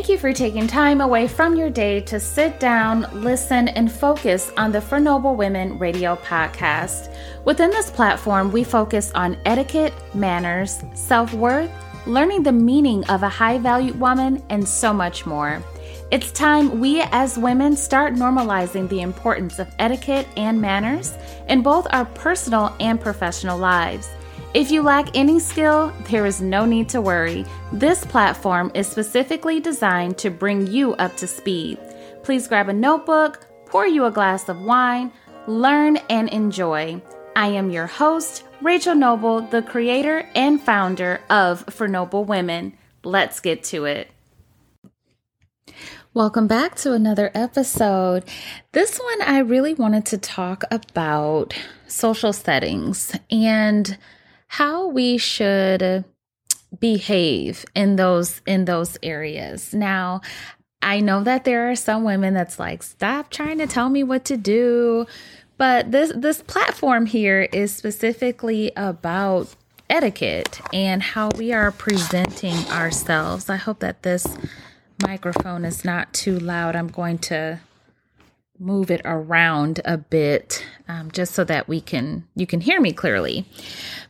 Thank you for taking time away from your day to sit down, listen, and focus on the For Noble Women radio podcast. Within this platform, we focus on etiquette, manners, self worth, learning the meaning of a high valued woman, and so much more. It's time we as women start normalizing the importance of etiquette and manners in both our personal and professional lives. If you lack any skill, there is no need to worry. This platform is specifically designed to bring you up to speed. Please grab a notebook, pour you a glass of wine, learn and enjoy. I am your host, Rachel Noble, the creator and founder of For Noble Women. Let's get to it. Welcome back to another episode. This one, I really wanted to talk about social settings and how we should behave in those in those areas. Now, I know that there are some women that's like stop trying to tell me what to do, but this this platform here is specifically about etiquette and how we are presenting ourselves. I hope that this microphone is not too loud. I'm going to move it around a bit um, just so that we can you can hear me clearly.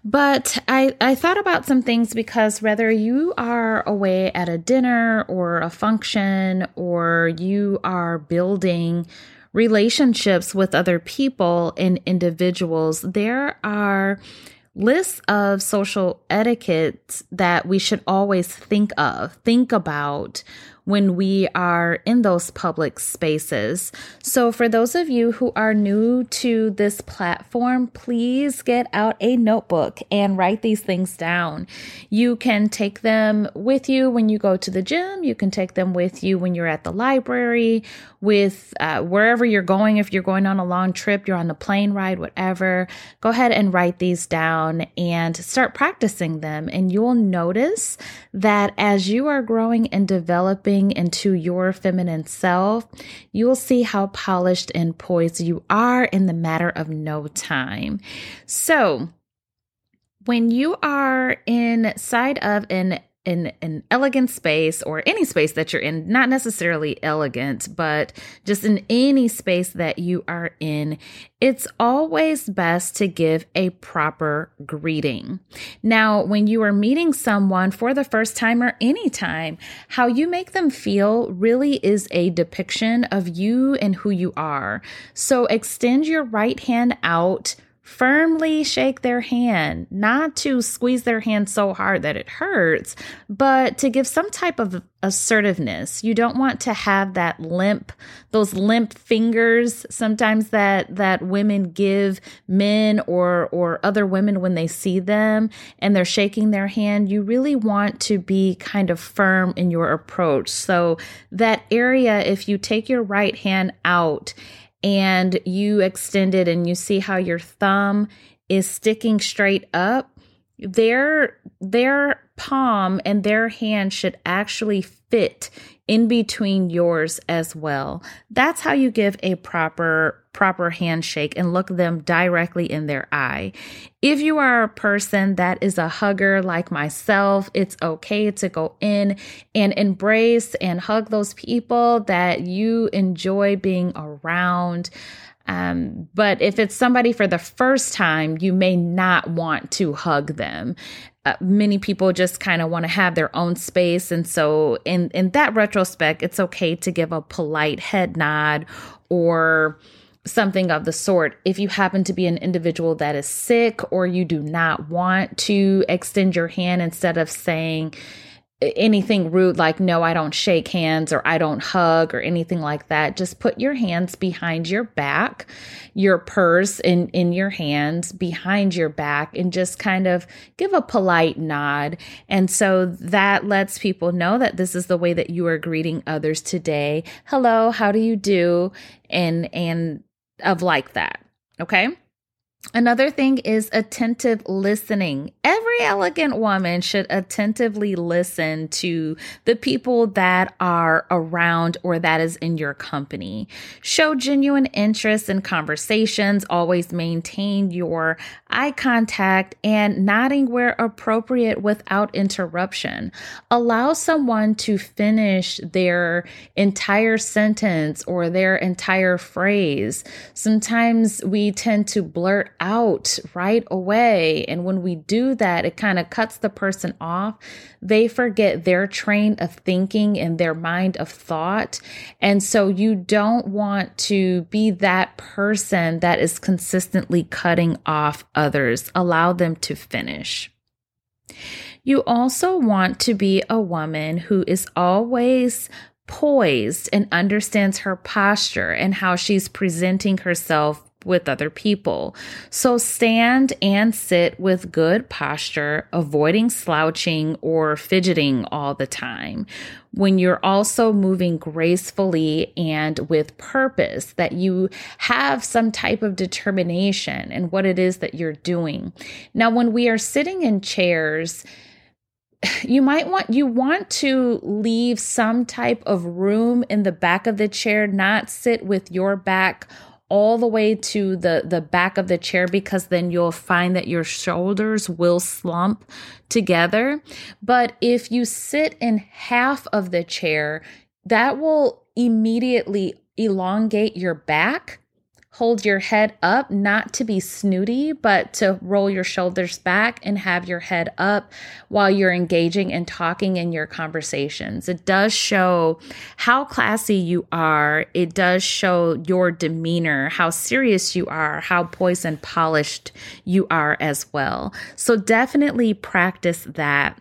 But I, I thought about some things because whether you are away at a dinner or a function or you are building relationships with other people and individuals there are lists of social etiquette that we should always think of think about when we are in those public spaces. So, for those of you who are new to this platform, please get out a notebook and write these things down. You can take them with you when you go to the gym, you can take them with you when you're at the library, with uh, wherever you're going. If you're going on a long trip, you're on the plane ride, whatever, go ahead and write these down and start practicing them. And you'll notice that as you are growing and developing, into your feminine self, you will see how polished and poised you are in the matter of no time. So, when you are inside of an in an elegant space or any space that you're in, not necessarily elegant, but just in any space that you are in, it's always best to give a proper greeting. Now, when you are meeting someone for the first time or any time, how you make them feel really is a depiction of you and who you are. So extend your right hand out firmly shake their hand, not to squeeze their hand so hard that it hurts, but to give some type of assertiveness. You don't want to have that limp, those limp fingers sometimes that that women give men or or other women when they see them and they're shaking their hand. You really want to be kind of firm in your approach. So that area if you take your right hand out and you extend it and you see how your thumb is sticking straight up, their their palm and their hand should actually fit in between yours as well. That's how you give a proper proper handshake and look them directly in their eye. If you are a person that is a hugger like myself, it's okay to go in and embrace and hug those people that you enjoy being around. Um, but if it's somebody for the first time, you may not want to hug them. Uh, many people just kind of want to have their own space, and so in in that retrospect, it's okay to give a polite head nod or something of the sort. If you happen to be an individual that is sick or you do not want to extend your hand instead of saying, anything rude like no i don't shake hands or i don't hug or anything like that just put your hands behind your back your purse in in your hands behind your back and just kind of give a polite nod. And so that lets people know that this is the way that you are greeting others today. Hello how do you do? and and of like that okay Another thing is attentive listening. Every elegant woman should attentively listen to the people that are around or that is in your company. Show genuine interest in conversations. Always maintain your eye contact and nodding where appropriate without interruption. Allow someone to finish their entire sentence or their entire phrase. Sometimes we tend to blurt out right away. And when we do that, it kind of cuts the person off. They forget their train of thinking and their mind of thought. And so you don't want to be that person that is consistently cutting off others. Allow them to finish. You also want to be a woman who is always poised and understands her posture and how she's presenting herself with other people. So stand and sit with good posture, avoiding slouching or fidgeting all the time. When you're also moving gracefully and with purpose, that you have some type of determination in what it is that you're doing. Now, when we are sitting in chairs, you might want you want to leave some type of room in the back of the chair not sit with your back all the way to the the back of the chair because then you'll find that your shoulders will slump together. But if you sit in half of the chair that will immediately elongate your back hold your head up, not to be snooty, but to roll your shoulders back and have your head up while you're engaging and talking in your conversations. It does show how classy you are. It does show your demeanor, how serious you are, how poised and polished you are as well. So definitely practice that.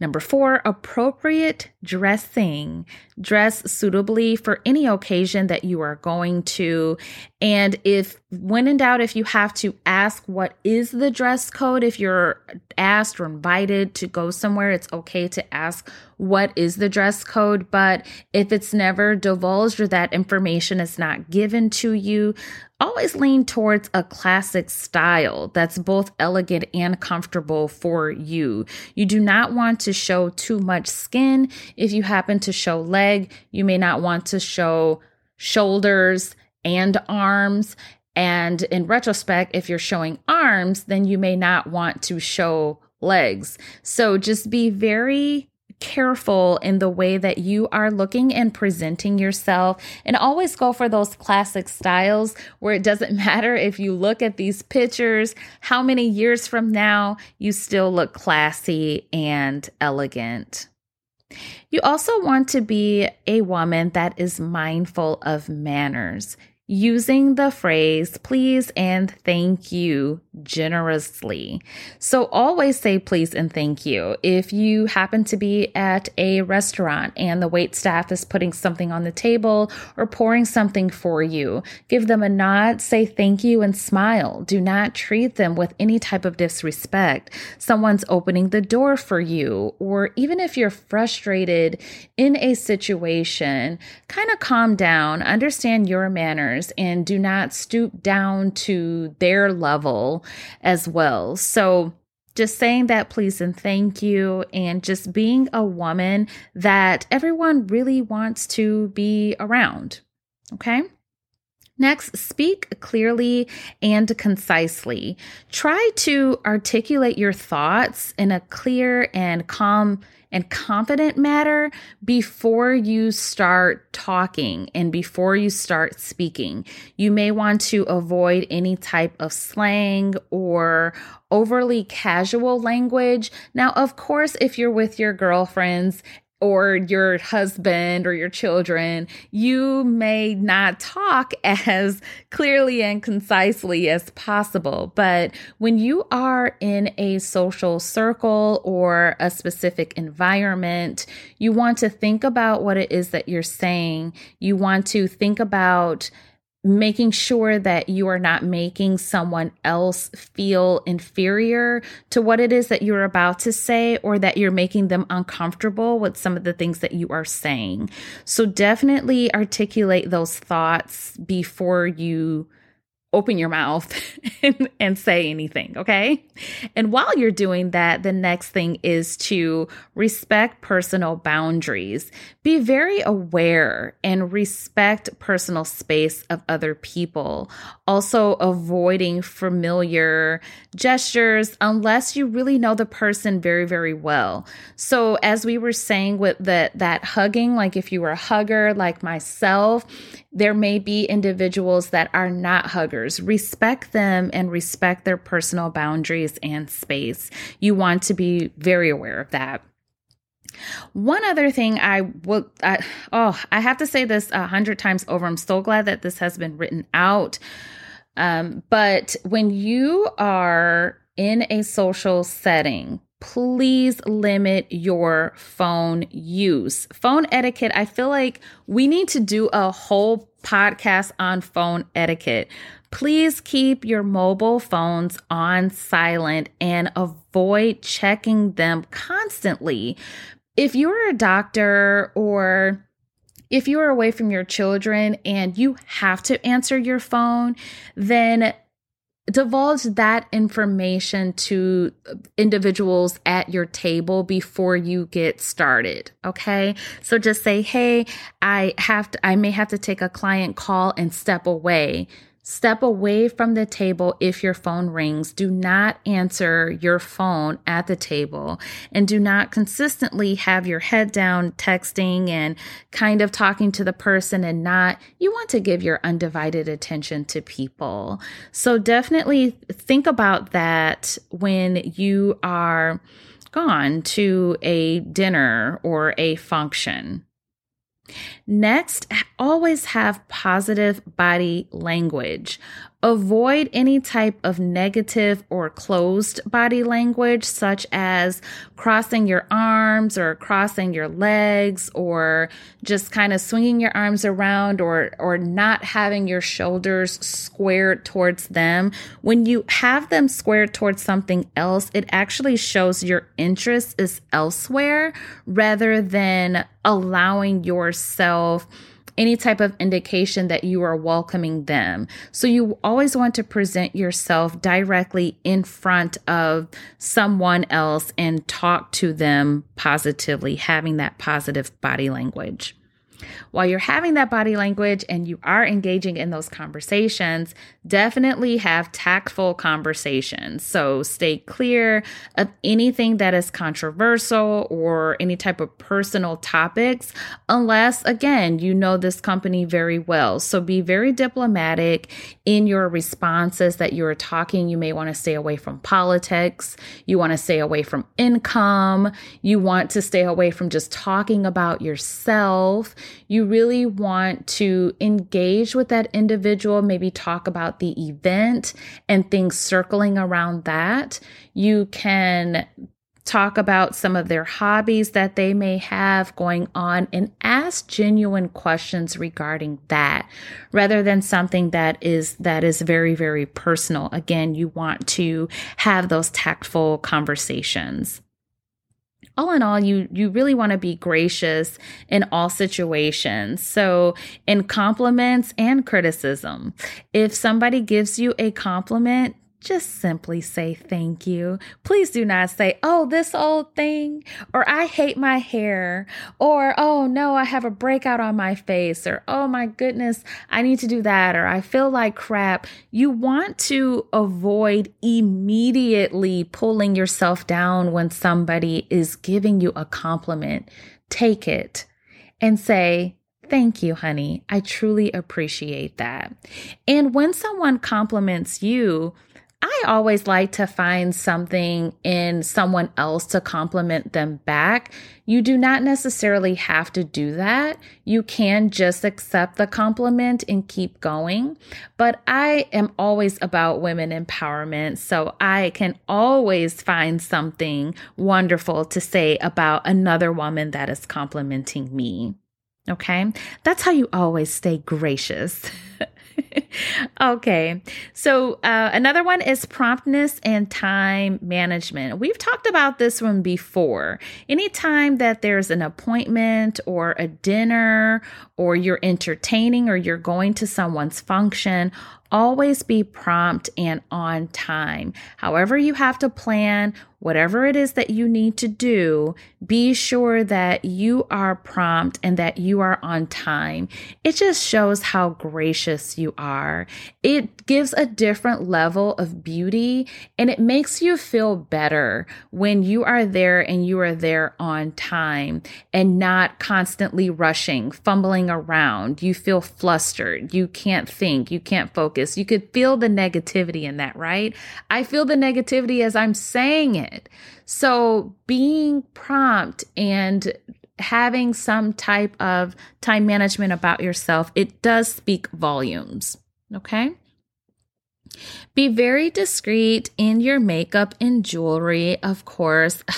Number four, appropriate dressing. Dress suitably for any occasion that you are going to. And if, when in doubt, if you have to ask what is the dress code, if you're asked or invited to go somewhere, it's okay to ask what is the dress code. But if it's never divulged or that information is not given to you, always lean towards a classic style that's both elegant and comfortable for you. You do not want to show too much skin. If you happen to show leg, you may not want to show shoulders and arms. And in retrospect, if you're showing arms, then you may not want to show legs. So just be very careful in the way that you are looking and presenting yourself and always go for those classic styles where it doesn't matter if you look at these pictures how many years from now you still look classy and elegant. You also want to be a woman that is mindful of manners using the phrase please and thank you generously. So always say please and thank you. If you happen to be at a restaurant and the wait staff is putting something on the table or pouring something for you, give them a nod, say thank you and smile. Do not treat them with any type of disrespect. Someone's opening the door for you or even if you're frustrated in a situation, kind of calm down, understand your manners and do not stoop down to their level as well. So, just saying that please and thank you, and just being a woman that everyone really wants to be around. Okay. Next, speak clearly and concisely. Try to articulate your thoughts in a clear and calm and confident manner before you start talking and before you start speaking. You may want to avoid any type of slang or overly casual language. Now, of course, if you're with your girlfriends or your husband or your children, you may not talk as clearly and concisely as possible. But when you are in a social circle or a specific environment, you want to think about what it is that you're saying. You want to think about making sure that you are not making someone else feel inferior to what it is that you're about to say or that you're making them uncomfortable with some of the things that you are saying. So definitely articulate those thoughts before you open your mouth and, and, say anything, okay? And while you're doing that, the next thing is to respect personal boundaries. Be very aware and respect personal space of other people. Also, avoiding familiar gestures unless you really know the person very, very well. So, as we were saying with the, that hugging, like if you were a hugger like myself, there may be individuals that are not huggers. Respect them and respect their personal boundaries and space. You want to be very aware of that. One other thing I will, I, oh, I have to say this a hundred times over. I'm so glad that this has been written out. Um, but when you are in a social setting, please limit your phone use. Phone etiquette, I feel like we need to do a whole podcast on phone etiquette. Please keep your mobile phones on silent and avoid checking them constantly. If you're a doctor or if you are away from your children and you have to answer your phone, then divulge that information to individuals at your table before you get started okay? So just say hey i have to i may have to take a client call and step away Step away from the table if your phone rings. Do not answer your phone at the table and do not consistently have your head down texting and kind of talking to the person and not, you want to give your undivided attention to people. So definitely think about that when you are gone to a dinner or a function. Next, always have positive body language. Avoid any type of negative or closed body language, such as crossing your arms or crossing your legs or just kind of swinging your arms around or, or not having your shoulders squared towards them. When you have them squared towards something else, it actually shows your interest is elsewhere rather than allowing yourself any type of indication that you are welcoming them. So you always want to present yourself directly in front of someone else and talk to them positively, having that positive body language. While you're having that body language and you are engaging in those conversations, definitely have tactful conversations. So stay clear of anything that is controversial or any type of personal topics, unless, again, you know this company very well. So be very diplomatic in your responses that you're talking. You may want to stay away from politics, you want to stay away from income, you want to stay away from just talking about yourself. You really want to engage with that individual, maybe talk about the event and things circling around that. You can talk about some of their hobbies that they may have going on and ask genuine questions regarding that rather than something that is that is very very personal again you want to have those tactful conversations all in all you you really want to be gracious in all situations. So in compliments and criticism if somebody gives you a compliment just simply say thank you. Please do not say, oh, this old thing, or I hate my hair, or oh no, I have a breakout on my face, or oh my goodness, I need to do that, or I feel like crap. You want to avoid immediately pulling yourself down when somebody is giving you a compliment. Take it and say, Thank you, honey. I truly appreciate that. And when someone compliments you, I always like to find something in someone else to compliment them back. You do not necessarily have to do that. You can just accept the compliment and keep going. But I am always about women empowerment, so I can always find something wonderful to say about another woman that is complimenting me. Okay. That's how you always stay gracious. okay. So, uh, another one is promptness and time management. We've talked about this one before. Anytime that there's an appointment or a dinner or you're entertaining or you're going to someone's function, always be prompt and on time. However, you have to plan whatever it is that you need to do, be sure that you are prompt and that you are on time. It just shows how gracious you are. It gives a different level of beauty and it makes you feel better when you are there and you are there on time and not constantly rushing, fumbling around. You feel flustered. You can't think. You can't focus. You could feel the negativity in that, right? I feel the negativity as I'm saying it it. So being prompt and having some type of time management about yourself, it does speak volumes. Okay. Be very discreet in your makeup and jewelry, of course.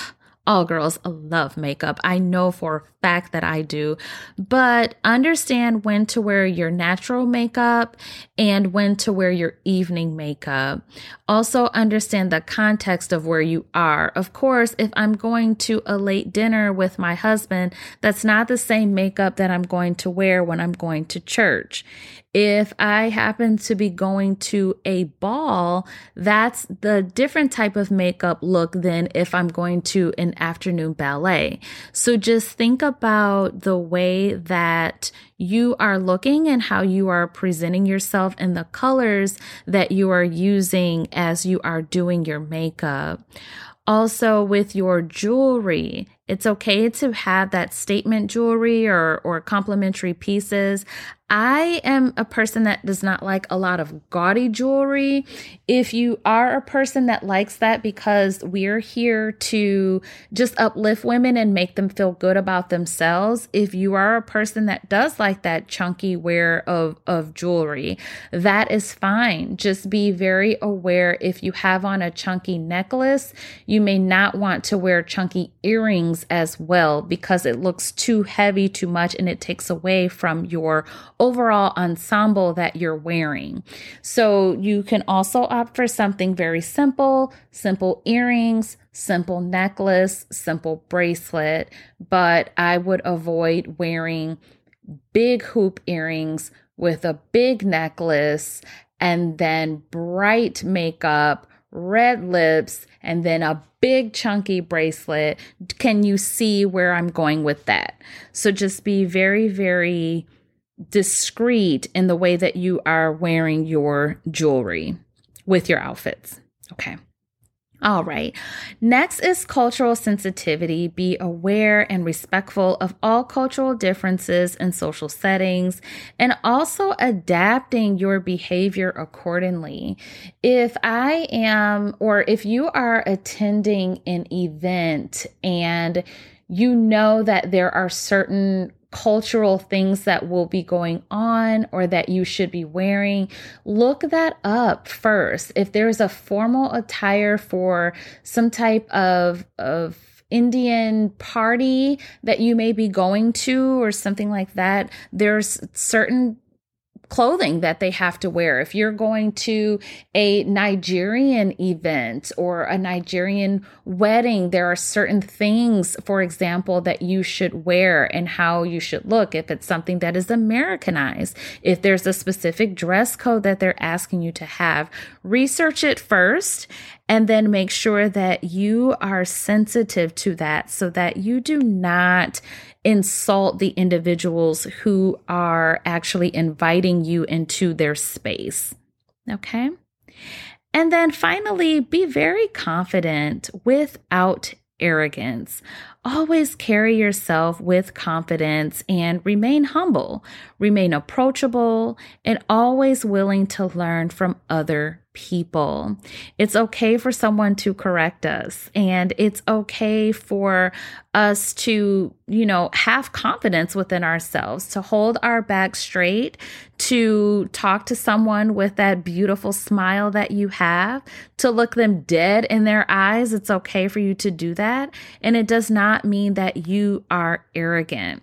all girls love makeup. I know for a fact that I do, but understand when to wear your natural makeup and when to wear your evening makeup. Also, understand the context of where you are. Of course, if I'm going to a late dinner with my husband, that's not the same makeup that I'm going to wear when I'm going to church. If I happen to be going to a ball, that's the different type of makeup look than if I'm going to an afternoon ballet. So just think about the way that you are looking and how you are presenting yourself and the colors that you are using as you are doing your makeup. Also, with your jewelry, it's okay to have that statement jewelry or, or complimentary pieces. I am a person that does not like a lot of gaudy jewelry. If you are a person that likes that because we're here to just uplift women and make them feel good about themselves, if you are a person that does like that chunky wear of, of jewelry, that is fine. Just be very aware if you have on a chunky necklace, you may not want to wear chunky earrings as well because it looks too heavy, too much, and it takes away from your overall ensemble that you're wearing. So you can also opt for something very simple, simple earrings, simple necklace, simple bracelet, but I would avoid wearing big hoop earrings with a big necklace and then bright makeup, red lips, and then a big chunky bracelet. Can you see where I'm going with that? So just be very, very discreet in the way that you are wearing your jewelry with your outfits. Okay. All right. Next is cultural sensitivity. Be aware and respectful of all cultural differences in social settings and also adapting your behavior accordingly. If I am, or if you are attending an event and you know that there are certain cultural things that will be going on or that you should be wearing, look that up first. If there's a formal attire for some type of, of Indian party that you may be going to or something like that, there's certain clothing that they have to wear. If you're going to a Nigerian event or a Nigerian wedding, there are certain things, for example, that you should wear and how you should look. If it's something that is Americanized, if there's a specific dress code that they're asking you to have, research it first and then make sure that you are sensitive to that so that you do not insult the individuals who are actually inviting you into their space. Okay. And then finally, be very confident without arrogance. Always carry yourself with confidence and remain humble, remain approachable, and always willing to learn from other people. It's okay for someone to correct us, and it's okay for us to, you know, have confidence within ourselves, to hold our back straight, to talk to someone with that beautiful smile that you have, to look them dead in their eyes. It's okay for you to do that. And it does not mean that you are arrogant.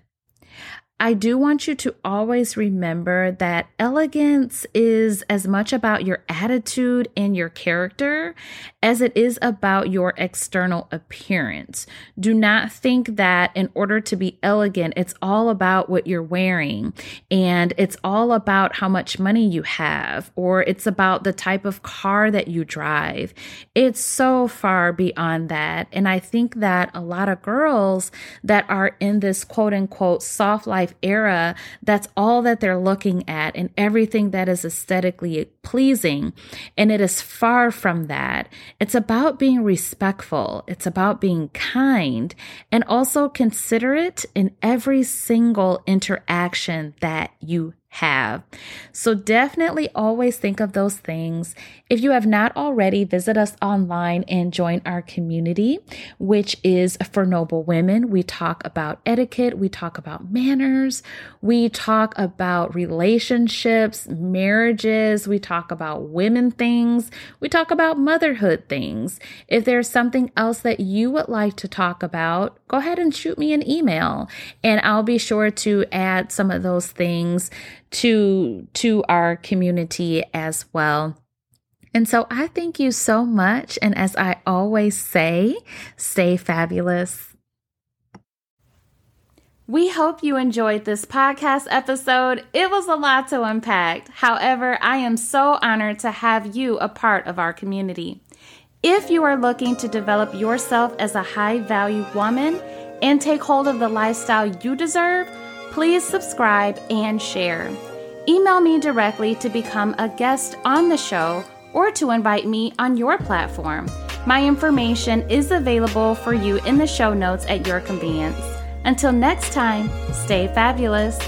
I do want you to always remember that elegance is as much about your attitude and your character as it is about your external appearance. Do not think that in order to be elegant, it's all about what you're wearing and it's all about how much money you have or it's about the type of car that you drive. It's so far beyond that. And I think that a lot of girls that are in this quote unquote soft life era, that's all that they're looking at and everything that is aesthetically pleasing. And it is far from that. It's about being respectful. It's about being kind and also considerate in every single interaction that you have. So definitely always think of those things. If you have not already, visit us online and join our community, which is for noble women. We talk about etiquette, we talk about manners, we talk about relationships, marriages, we talk about women things, we talk about motherhood things. If there's something else that you would like to talk about, go ahead and shoot me an email and I'll be sure to add some of those things to to our community as well. And so I thank you so much and as I always say, stay fabulous. We hope you enjoyed this podcast episode. It was a lot to unpack. However, I am so honored to have you a part of our community. If you are looking to develop yourself as a high value woman and take hold of the lifestyle you deserve, please subscribe and share. Email me directly to become a guest on the show or to invite me on your platform. My information is available for you in the show notes at your convenience. Until next time, stay fabulous.